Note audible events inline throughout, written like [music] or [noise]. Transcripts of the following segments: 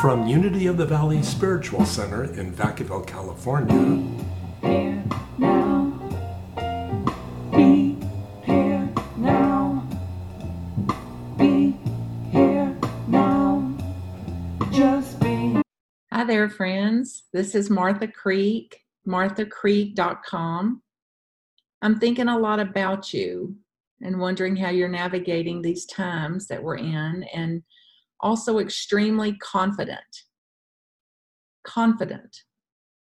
From Unity of the Valley Spiritual Center in Vacaville, California. Here now. Be here now. Be here now. Just be. Hi there, friends. This is Martha Creek, marthacreek.com. I'm thinking a lot about you and wondering how you're navigating these times that we're in, and also extremely confident, confident,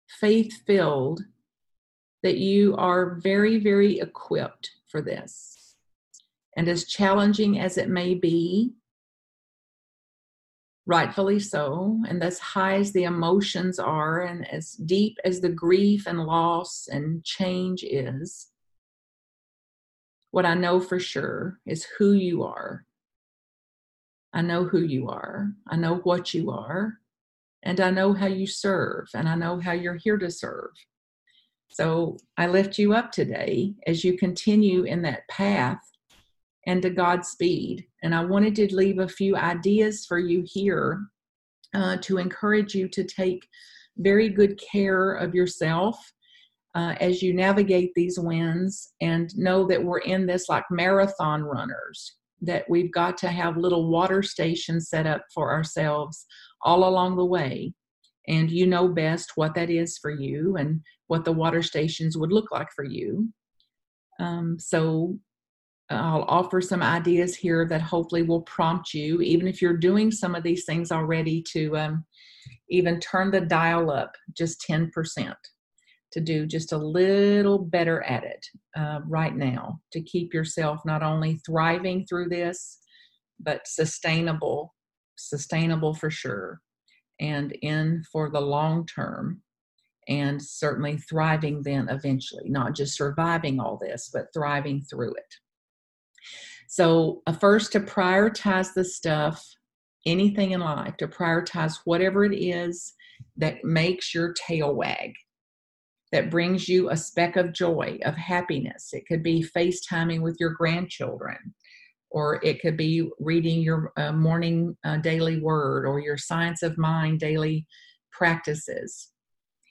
faith filled that you are very, very equipped for this. And as challenging as it may be, rightfully so, and as high as the emotions are, and as deep as the grief and loss and change is, what I know for sure is who you are. I know who you are. I know what you are. And I know how you serve. And I know how you're here to serve. So I lift you up today as you continue in that path and to Godspeed. And I wanted to leave a few ideas for you here uh, to encourage you to take very good care of yourself uh, as you navigate these winds and know that we're in this like marathon runners, that we've got to have little water stations set up for ourselves all along the way. And you know best what that is for you and what the water stations would look like for you. Um, so I'll offer some ideas here that hopefully will prompt you, even if you're doing some of these things already, to um, even turn the dial up just 10% to do just a little better at it uh, right now to keep yourself not only thriving through this, but sustainable, sustainable for sure, and in for the long term, and certainly thriving then eventually, not just surviving all this, but thriving through it. So, uh, first, to prioritize the stuff, anything in life, to prioritize whatever it is that makes your tail wag that brings you a speck of joy, of happiness. It could be FaceTiming with your grandchildren, or it could be reading your uh, morning uh, daily word or your science of mind daily practices.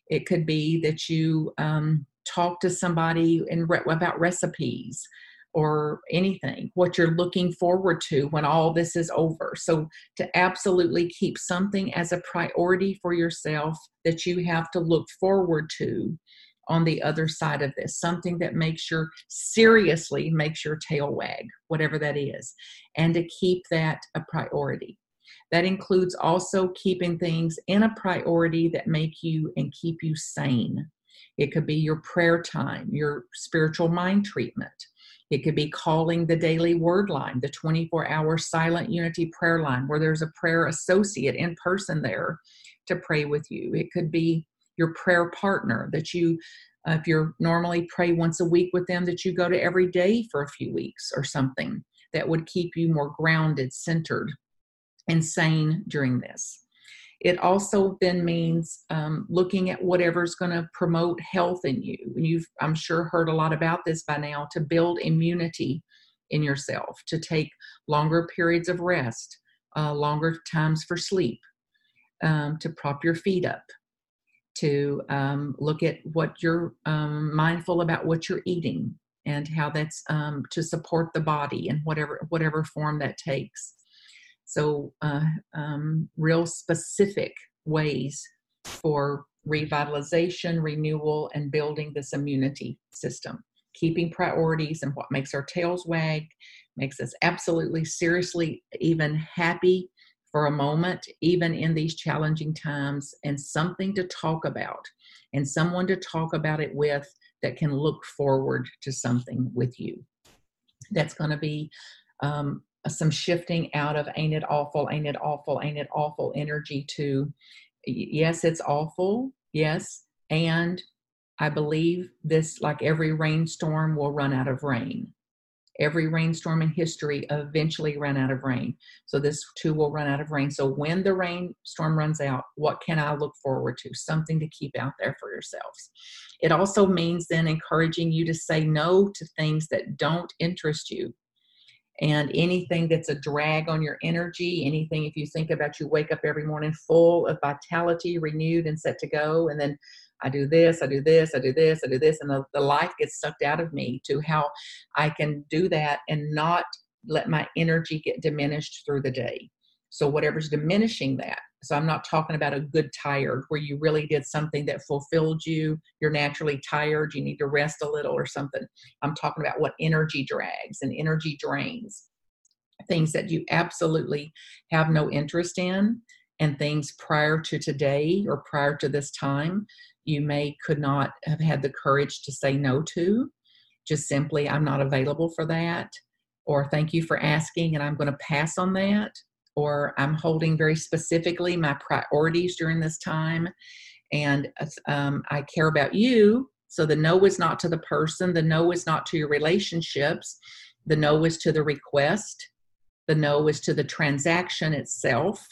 It could be that you um, talk to somebody in re- about recipes or anything, what you're looking forward to when all this is over. So, to absolutely keep something as a priority for yourself that you have to look forward to on the other side of this, something that makes your seriously makes your tail wag, whatever that is, and to keep that a priority. That includes also keeping things in a priority that make you and keep you sane. It could be your prayer time, your spiritual mind treatment. It could be calling the daily word line, the 24 hour silent unity prayer line, where there's a prayer associate in person there to pray with you. It could be your prayer partner that you, uh, if you're normally pray once a week with them, that you go to every day for a few weeks or something that would keep you more grounded, centered, and sane during this. It also then means um, looking at whatever's going to promote health in you. You've, I'm sure, heard a lot about this by now to build immunity in yourself, to take longer periods of rest, uh, longer times for sleep, um, to prop your feet up, to um, look at what you're um, mindful about what you're eating and how that's um, to support the body in whatever whatever form that takes so, uh, um, real specific ways for revitalization, renewal, and building this immunity system. Keeping priorities and what makes our tails wag, makes us absolutely seriously even happy for a moment, even in these challenging times, and something to talk about and someone to talk about it with that can look forward to something with you. That's going to be um, some shifting out of ain't it awful, ain't it awful, ain't it awful energy to yes, it's awful, yes, and I believe this, like every rainstorm, will run out of rain. Every rainstorm in history eventually ran out of rain. So this too will run out of rain. So when the rainstorm runs out, what can I look forward to? Something to keep out there for yourselves. It also means then encouraging you to say no to things that don't interest you And anything that's a drag on your energy, anything if you think about you wake up every morning full of vitality, renewed, and set to go, and then I do this, I do this, I do this, I do this, and the, the life gets sucked out of me to how I can do that and not let my energy get diminished through the day. So, whatever's diminishing that. So, I'm not talking about a good tired where you really did something that fulfilled you. You're naturally tired. You need to rest a little or something. I'm talking about what energy drags and energy drains, things that you absolutely have no interest in, and things prior to today or prior to this time you may could not have had the courage to say no to. Just simply, I'm not available for that or thank you for asking and I'm going to pass on that, or I'm holding very specifically my priorities during this time and um, I care about you. So the no is not to the person, the no is not to your relationships, the no is to the request, the no is to the transaction itself.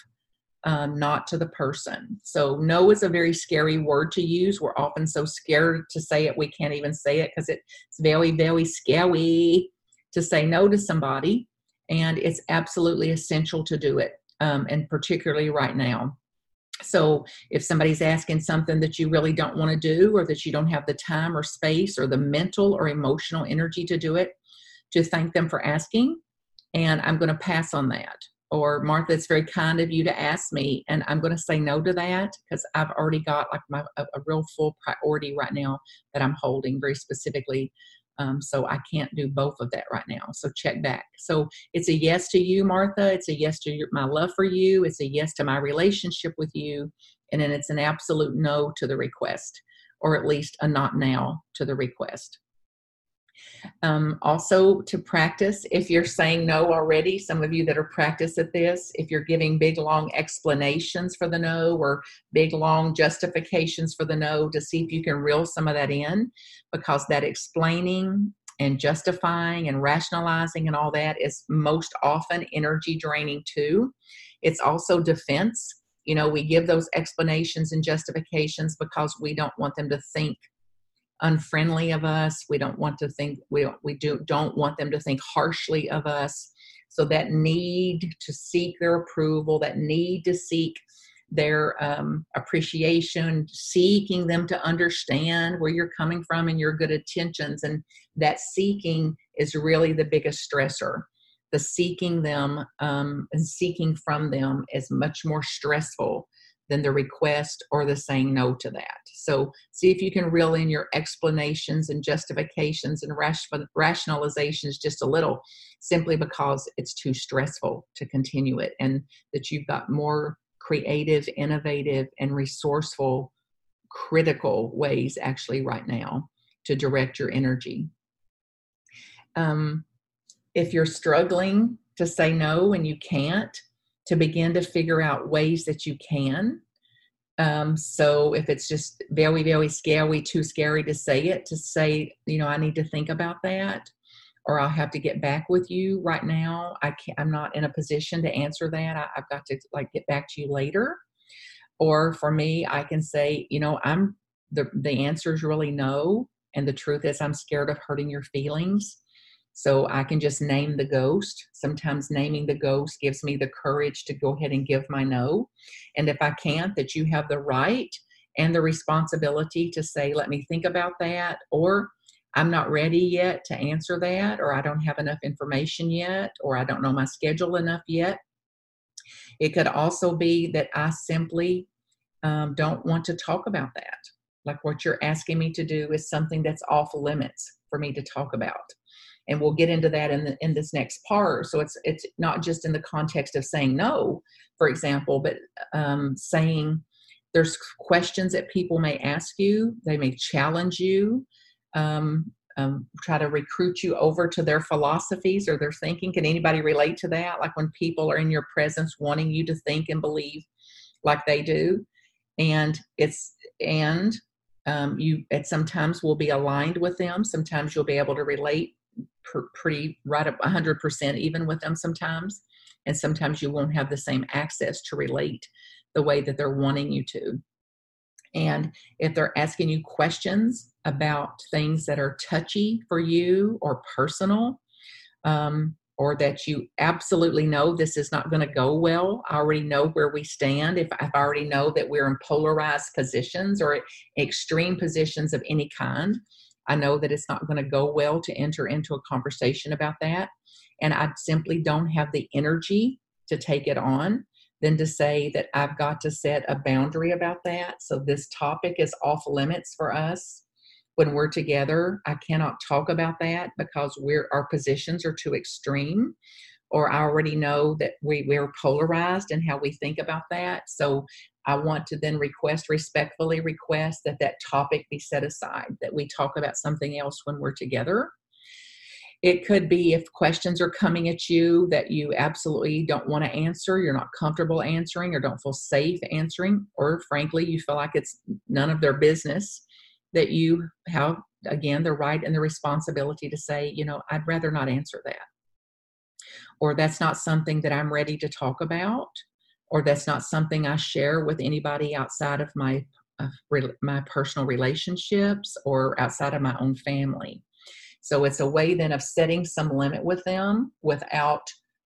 Um, not to the person. So, no is a very scary word to use. We're often so scared to say it, we can't even say it because it's very, very scary to say no to somebody, and it's absolutely essential to do it, um, and particularly right now. So, if somebody's asking something that you really don't want to do, or that you don't have the time or space or the mental or emotional energy to do it, to thank them for asking, and I'm going to pass on that. Or Martha, it's very kind of you to ask me, and I'm going to say no to that because I've already got like my a, a real full priority right now that I'm holding very specifically um, so I can't do both of that right now. So check back. So it's a yes to you, Martha. It's a yes to your, my love for you. It's a yes to my relationship with you. And then it's an absolute no to the request, or at least a not now to the request. Um, also, to practice, if you're saying no already, some of you that are practice at this, if you're giving big long explanations for the no or big long justifications for the no, to see if you can reel some of that in, because that explaining and justifying and rationalizing and all that is most often energy draining too. It's also defense. You know, we give those explanations and justifications because we don't want them to think unfriendly of us. We don't want to think we don't, we do don't want them to think harshly of us. So that need to seek their approval, that need to seek their um, appreciation, seeking them to understand where you're coming from and your good intentions, and that seeking is really the biggest stressor. The seeking them um, and seeking from them is much more stressful than the request or the saying no to that. So see if you can reel in your explanations and justifications and rationalizations just a little, simply because it's too stressful to continue it, and that you've got more creative, innovative, and resourceful, critical ways actually right now to direct your energy. Um, if you're struggling to say no and you can't, to begin to figure out ways that you can. Um, so if it's just very, very scary, too scary to say it, to say, you know, I need to think about that, or I'll have to get back with you right now. I can't, I'm not in a position to answer that. I, I've got to like get back to you later. Or for me, I can say, you know, I'm the the answer is really no, and the truth is I'm scared of hurting your feelings so I can just name the ghost. Sometimes naming the ghost gives me the courage to go ahead and give my no. And if I can't, that you have the right and the responsibility to say, let me think about that, or I'm not ready yet to answer that, or I don't have enough information yet, or I don't know my schedule enough yet. It could also be that I simply um, don't want to talk about that. Like what you're asking me to do is something that's off limits for me to talk about and we'll get into that in the, in this next part. So it's it's not just in the context of saying no for example but um, saying there's questions that people may ask you they may challenge you um, um, try to recruit you over to their philosophies or their thinking. Can anybody relate to that? Like when people are in your presence wanting you to think and believe like they do. And it's and um, you at sometimes will be aligned with them. Sometimes you'll be able to relate pr- pretty right up 100% even with them sometimes. And sometimes you won't have the same access to relate the way that they're wanting you to. And if they're asking you questions about things that are touchy for you or personal, um, or that you absolutely know this is not going to go well. I already know where we stand. If, if I already know that we're in polarized positions or extreme positions of any kind, I know that it's not going to go well to enter into a conversation about that. And I simply don't have the energy to take it on than to say that I've got to set a boundary about that. So this topic is off limits for us when we're together. I cannot talk about that because we're our positions are too extreme or I already know that we, we're polarized in how we think about that. So I want to then request, respectfully request that that topic be set aside, that we talk about something else when we're together. It could be if questions are coming at you that you absolutely don't want to answer, you're not comfortable answering, or don't feel safe answering, or frankly, you feel like it's none of their business, that you have, again, the right and the responsibility to say, you know, I'd rather not answer that. Or that's not something that I'm ready to talk about, or that's not something I share with anybody outside of my of my personal relationships or outside of my own family. So it's a way then of setting some limit with them without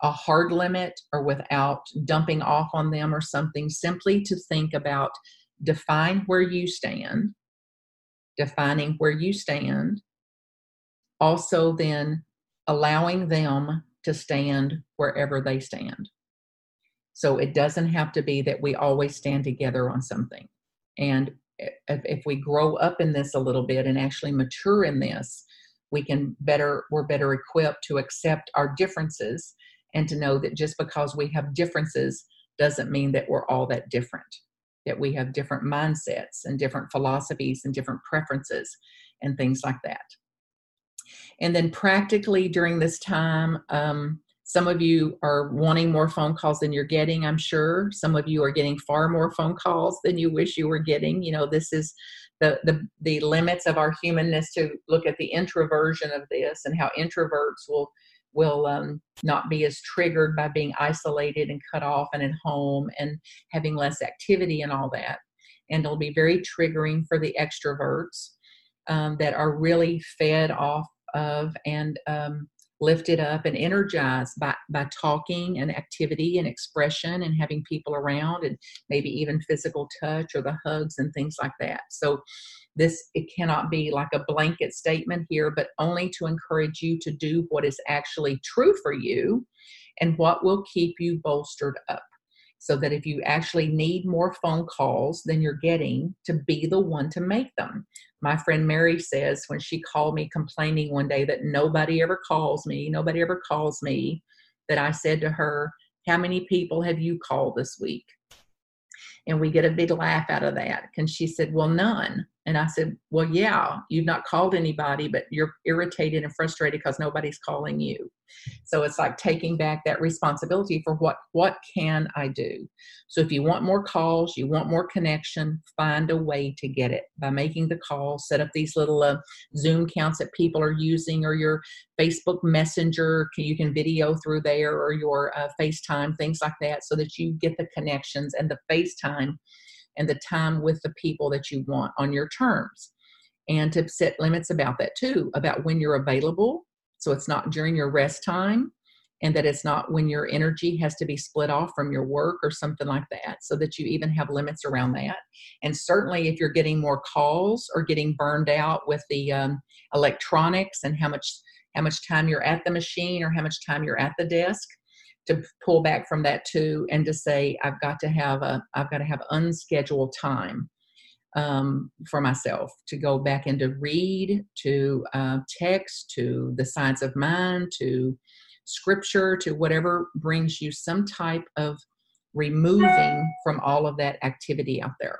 a hard limit or without dumping off on them or something, simply to think about define where you stand, defining where you stand, also then allowing them to stand wherever they stand. So it doesn't have to be that we always stand together on something. And if, if we grow up in this a little bit and actually mature in this, we can better we're better equipped to accept our differences and to know that just because we have differences doesn't mean that we're all that different that we have different mindsets and different philosophies and different preferences and things like that and then practically during this time um, some of you are wanting more phone calls than you're getting i'm sure. Some of you are getting far more phone calls than you wish you were getting. You know this is the, the, the limits of our humanness to look at the introversion of this and how introverts will will um, not be as triggered by being isolated and cut off and at home and having less activity and all that. And it'll be very triggering for the extroverts um, that are really fed off of and um, lifted up and energized by, by talking and activity and expression and having people around and maybe even physical touch or the hugs and things like that. So this it cannot be like a blanket statement here, but only to encourage you to do what is actually true for you and what will keep you bolstered up so that if you actually need more phone calls than you're getting, to be the one to make them. My friend Mary says when she called me complaining one day that nobody ever calls me, nobody ever calls me, that I said to her, How many people have you called this week? And we get a big laugh out of that. And she said, Well, none. And I said, Well, yeah, you've not called anybody, but you're irritated and frustrated because nobody's calling you. So it's like taking back that responsibility for what what can I do? So if you want more calls, you want more connection, find a way to get it by making the call, set up these little uh, Zoom counts that people are using or your Facebook Messenger, you can video through there or your uh, FaceTime, things like that so that you get the connections and the FaceTime and the time with the people that you want on your terms. And to set limits about that too, about when you're available. So it's not during your rest time and that it's not when your energy has to be split off from your work or something like that so that you even have limits around that and certainly if you're getting more calls or getting burned out with the um, electronics and how much how much time you're at the machine or how much time you're at the desk to pull back from that too and to say i've got to have a i've got to have unscheduled time um, for myself to go back and to read to uh, text to the science of mind to scripture to whatever brings you some type of removing from all of that activity out there.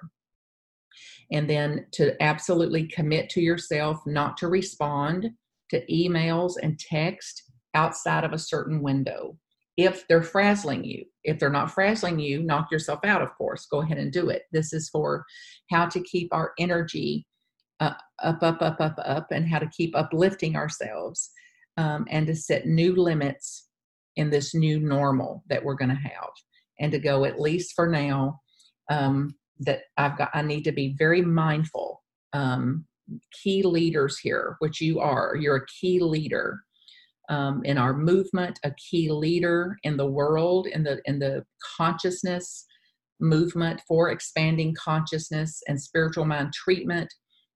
And then to absolutely commit to yourself not to respond to emails and text outside of a certain window if they're frazzling you. If they're not frazzling you, knock yourself out, of course. Go ahead and do it. This is for how to keep our energy uh, up, up, up, up, up, and how to keep uplifting ourselves um, and to set new limits in this new normal that we're going to have. And to go, at least for now, um, that I've got, I need to be very mindful. Um, key leaders here, which you are, you're a key leader um, in our movement, a key leader in the world, in the in the consciousness movement for expanding consciousness and spiritual mind treatment.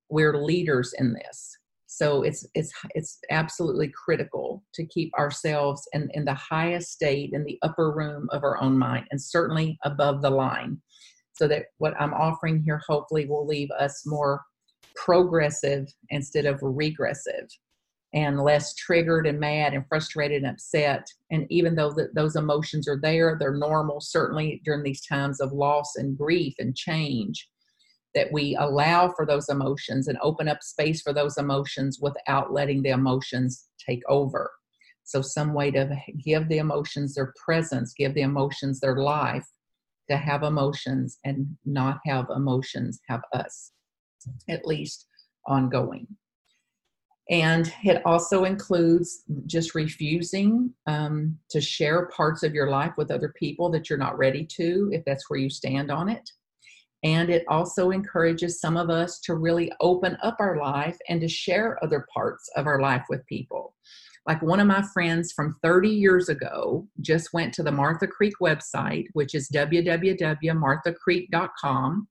We're leaders in this. So it's it's it's absolutely critical to keep ourselves in, in the highest state in the upper room of our own mind and certainly above the line. So that what I'm offering here hopefully will leave us more progressive instead of regressive and less triggered and mad and frustrated and upset. And even though those emotions are there, they're normal, certainly during these times of loss and grief and change, that we allow for those emotions and open up space for those emotions without letting the emotions take over. So, some way to give the emotions their presence, give the emotions their life, to have emotions and not have emotions have us, at least ongoing. And it also includes just refusing um, to share parts of your life with other people that you're not ready to, if that's where you stand on it. And it also encourages some of us to really open up our life and to share other parts of our life with people. Like one of my friends from 30 years ago just went to the Martha Creek website, which is www.marthacreek.com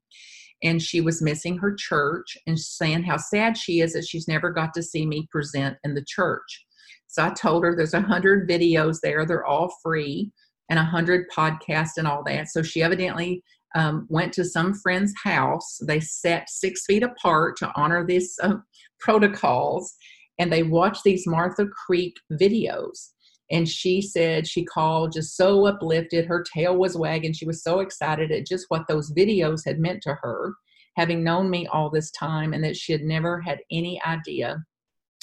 and she was missing her church and saying how sad she is that she's never got to see me present in the church. So I told her there's a hundred videos there, they're all free, and a hundred podcasts and all that. So she evidently um, went to some friend's house. They sat six feet apart to honor these uh, protocols, and they watched these Martha Creek videos. And she said she called just so uplifted. Her tail was wagging. She was so excited at just what those videos had meant to her, having known me all this time, and that she had never had any idea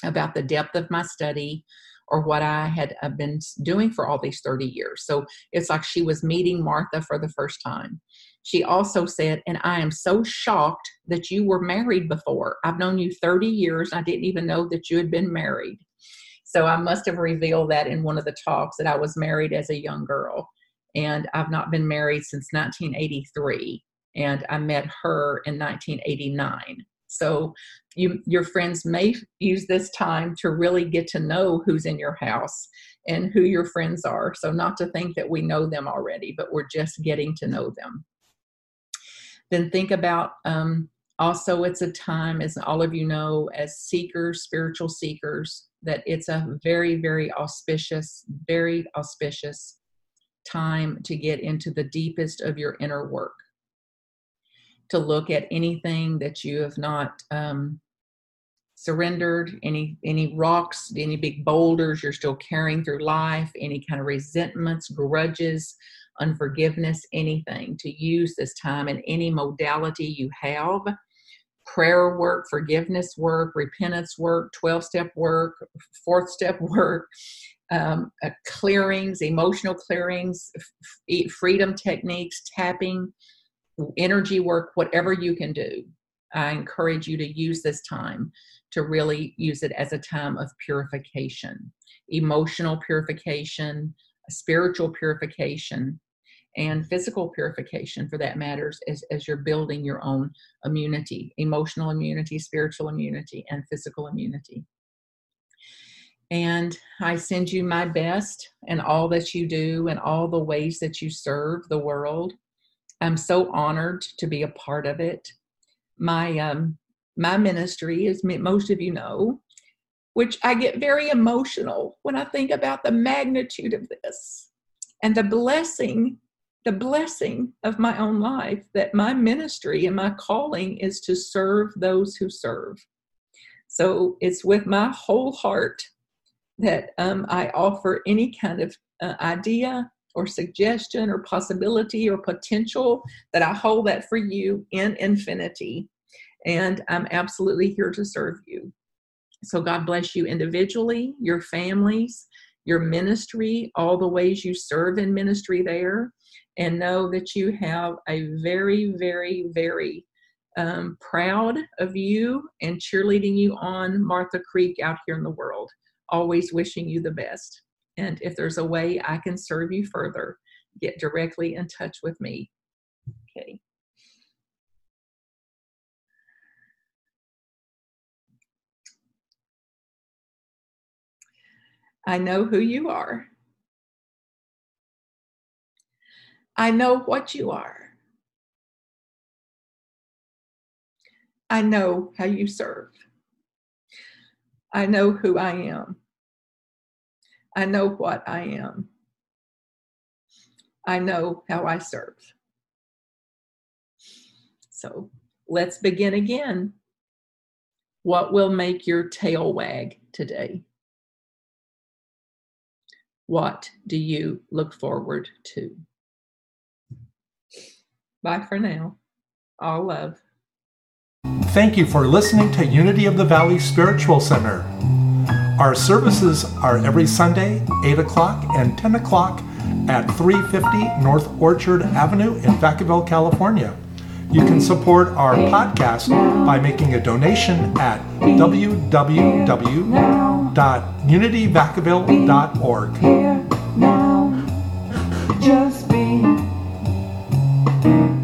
about the depth of my study or what I had uh, been doing for all these 30 years. So it's like she was meeting Martha for the first time. She also said, And I am so shocked that you were married before. I've known you 30 years. I didn't even know that you had been married. So I must have revealed that in one of the talks that I was married as a young girl. And I've not been married since 1983. And I met her in 1989. So you, your friends may use this time to really get to know who's in your house and who your friends are. So not to think that we know them already, but we're just getting to know them. Then think about um, also it's a time, as all of you know, as seekers, spiritual seekers, that it's a very, very auspicious, very auspicious time to get into the deepest of your inner work. To look at anything that you have not um, surrendered, any any rocks, any big boulders you're still carrying through life, any kind of resentments, grudges, unforgiveness, anything. To use this time in any modality you have prayer work, forgiveness work, repentance work, 12 step work, fourth step [laughs] work, um, uh, clearings, emotional clearings, f- freedom techniques, tapping, energy work, whatever you can do. I encourage you to use this time to really use it as a time of purification, emotional purification, spiritual purification, and physical purification for that matters as, as you're building your own immunity emotional immunity spiritual immunity and physical immunity. And i send you my best and all that you do and all the ways that you serve the world. I'm so honored to be a part of it. My um my ministry as most of you know which i get very emotional when i think about the magnitude of this and the blessing the blessing of my own life that my ministry and my calling is to serve those who serve. So it's with my whole heart that um, I offer any kind of uh, idea or suggestion or possibility or potential that I hold that for you in infinity. And I'm absolutely here to serve you. So God bless you individually, your families, your ministry, all the ways you serve in ministry there and know that you have a very, very, very um, proud of you and cheerleading you on Martha Creek out here in the world. Always wishing you the best. And if there's a way I can serve you further, get directly in touch with me. Okay. I know who you are. I know what you are. I know how you serve. I know who I am. I know what I am. I know how I serve. So let's begin again. What will make your tail wag today? What do you look forward to? Bye for now. All love. Thank you for listening to Unity of the Valley Spiritual Center. Our services are every Sunday, 8 o'clock and 10 o'clock at 350 North Orchard Avenue in Vacaville, California. You can support our podcast by making a donation at www.unityvacaville.org. Here now, just be thank you.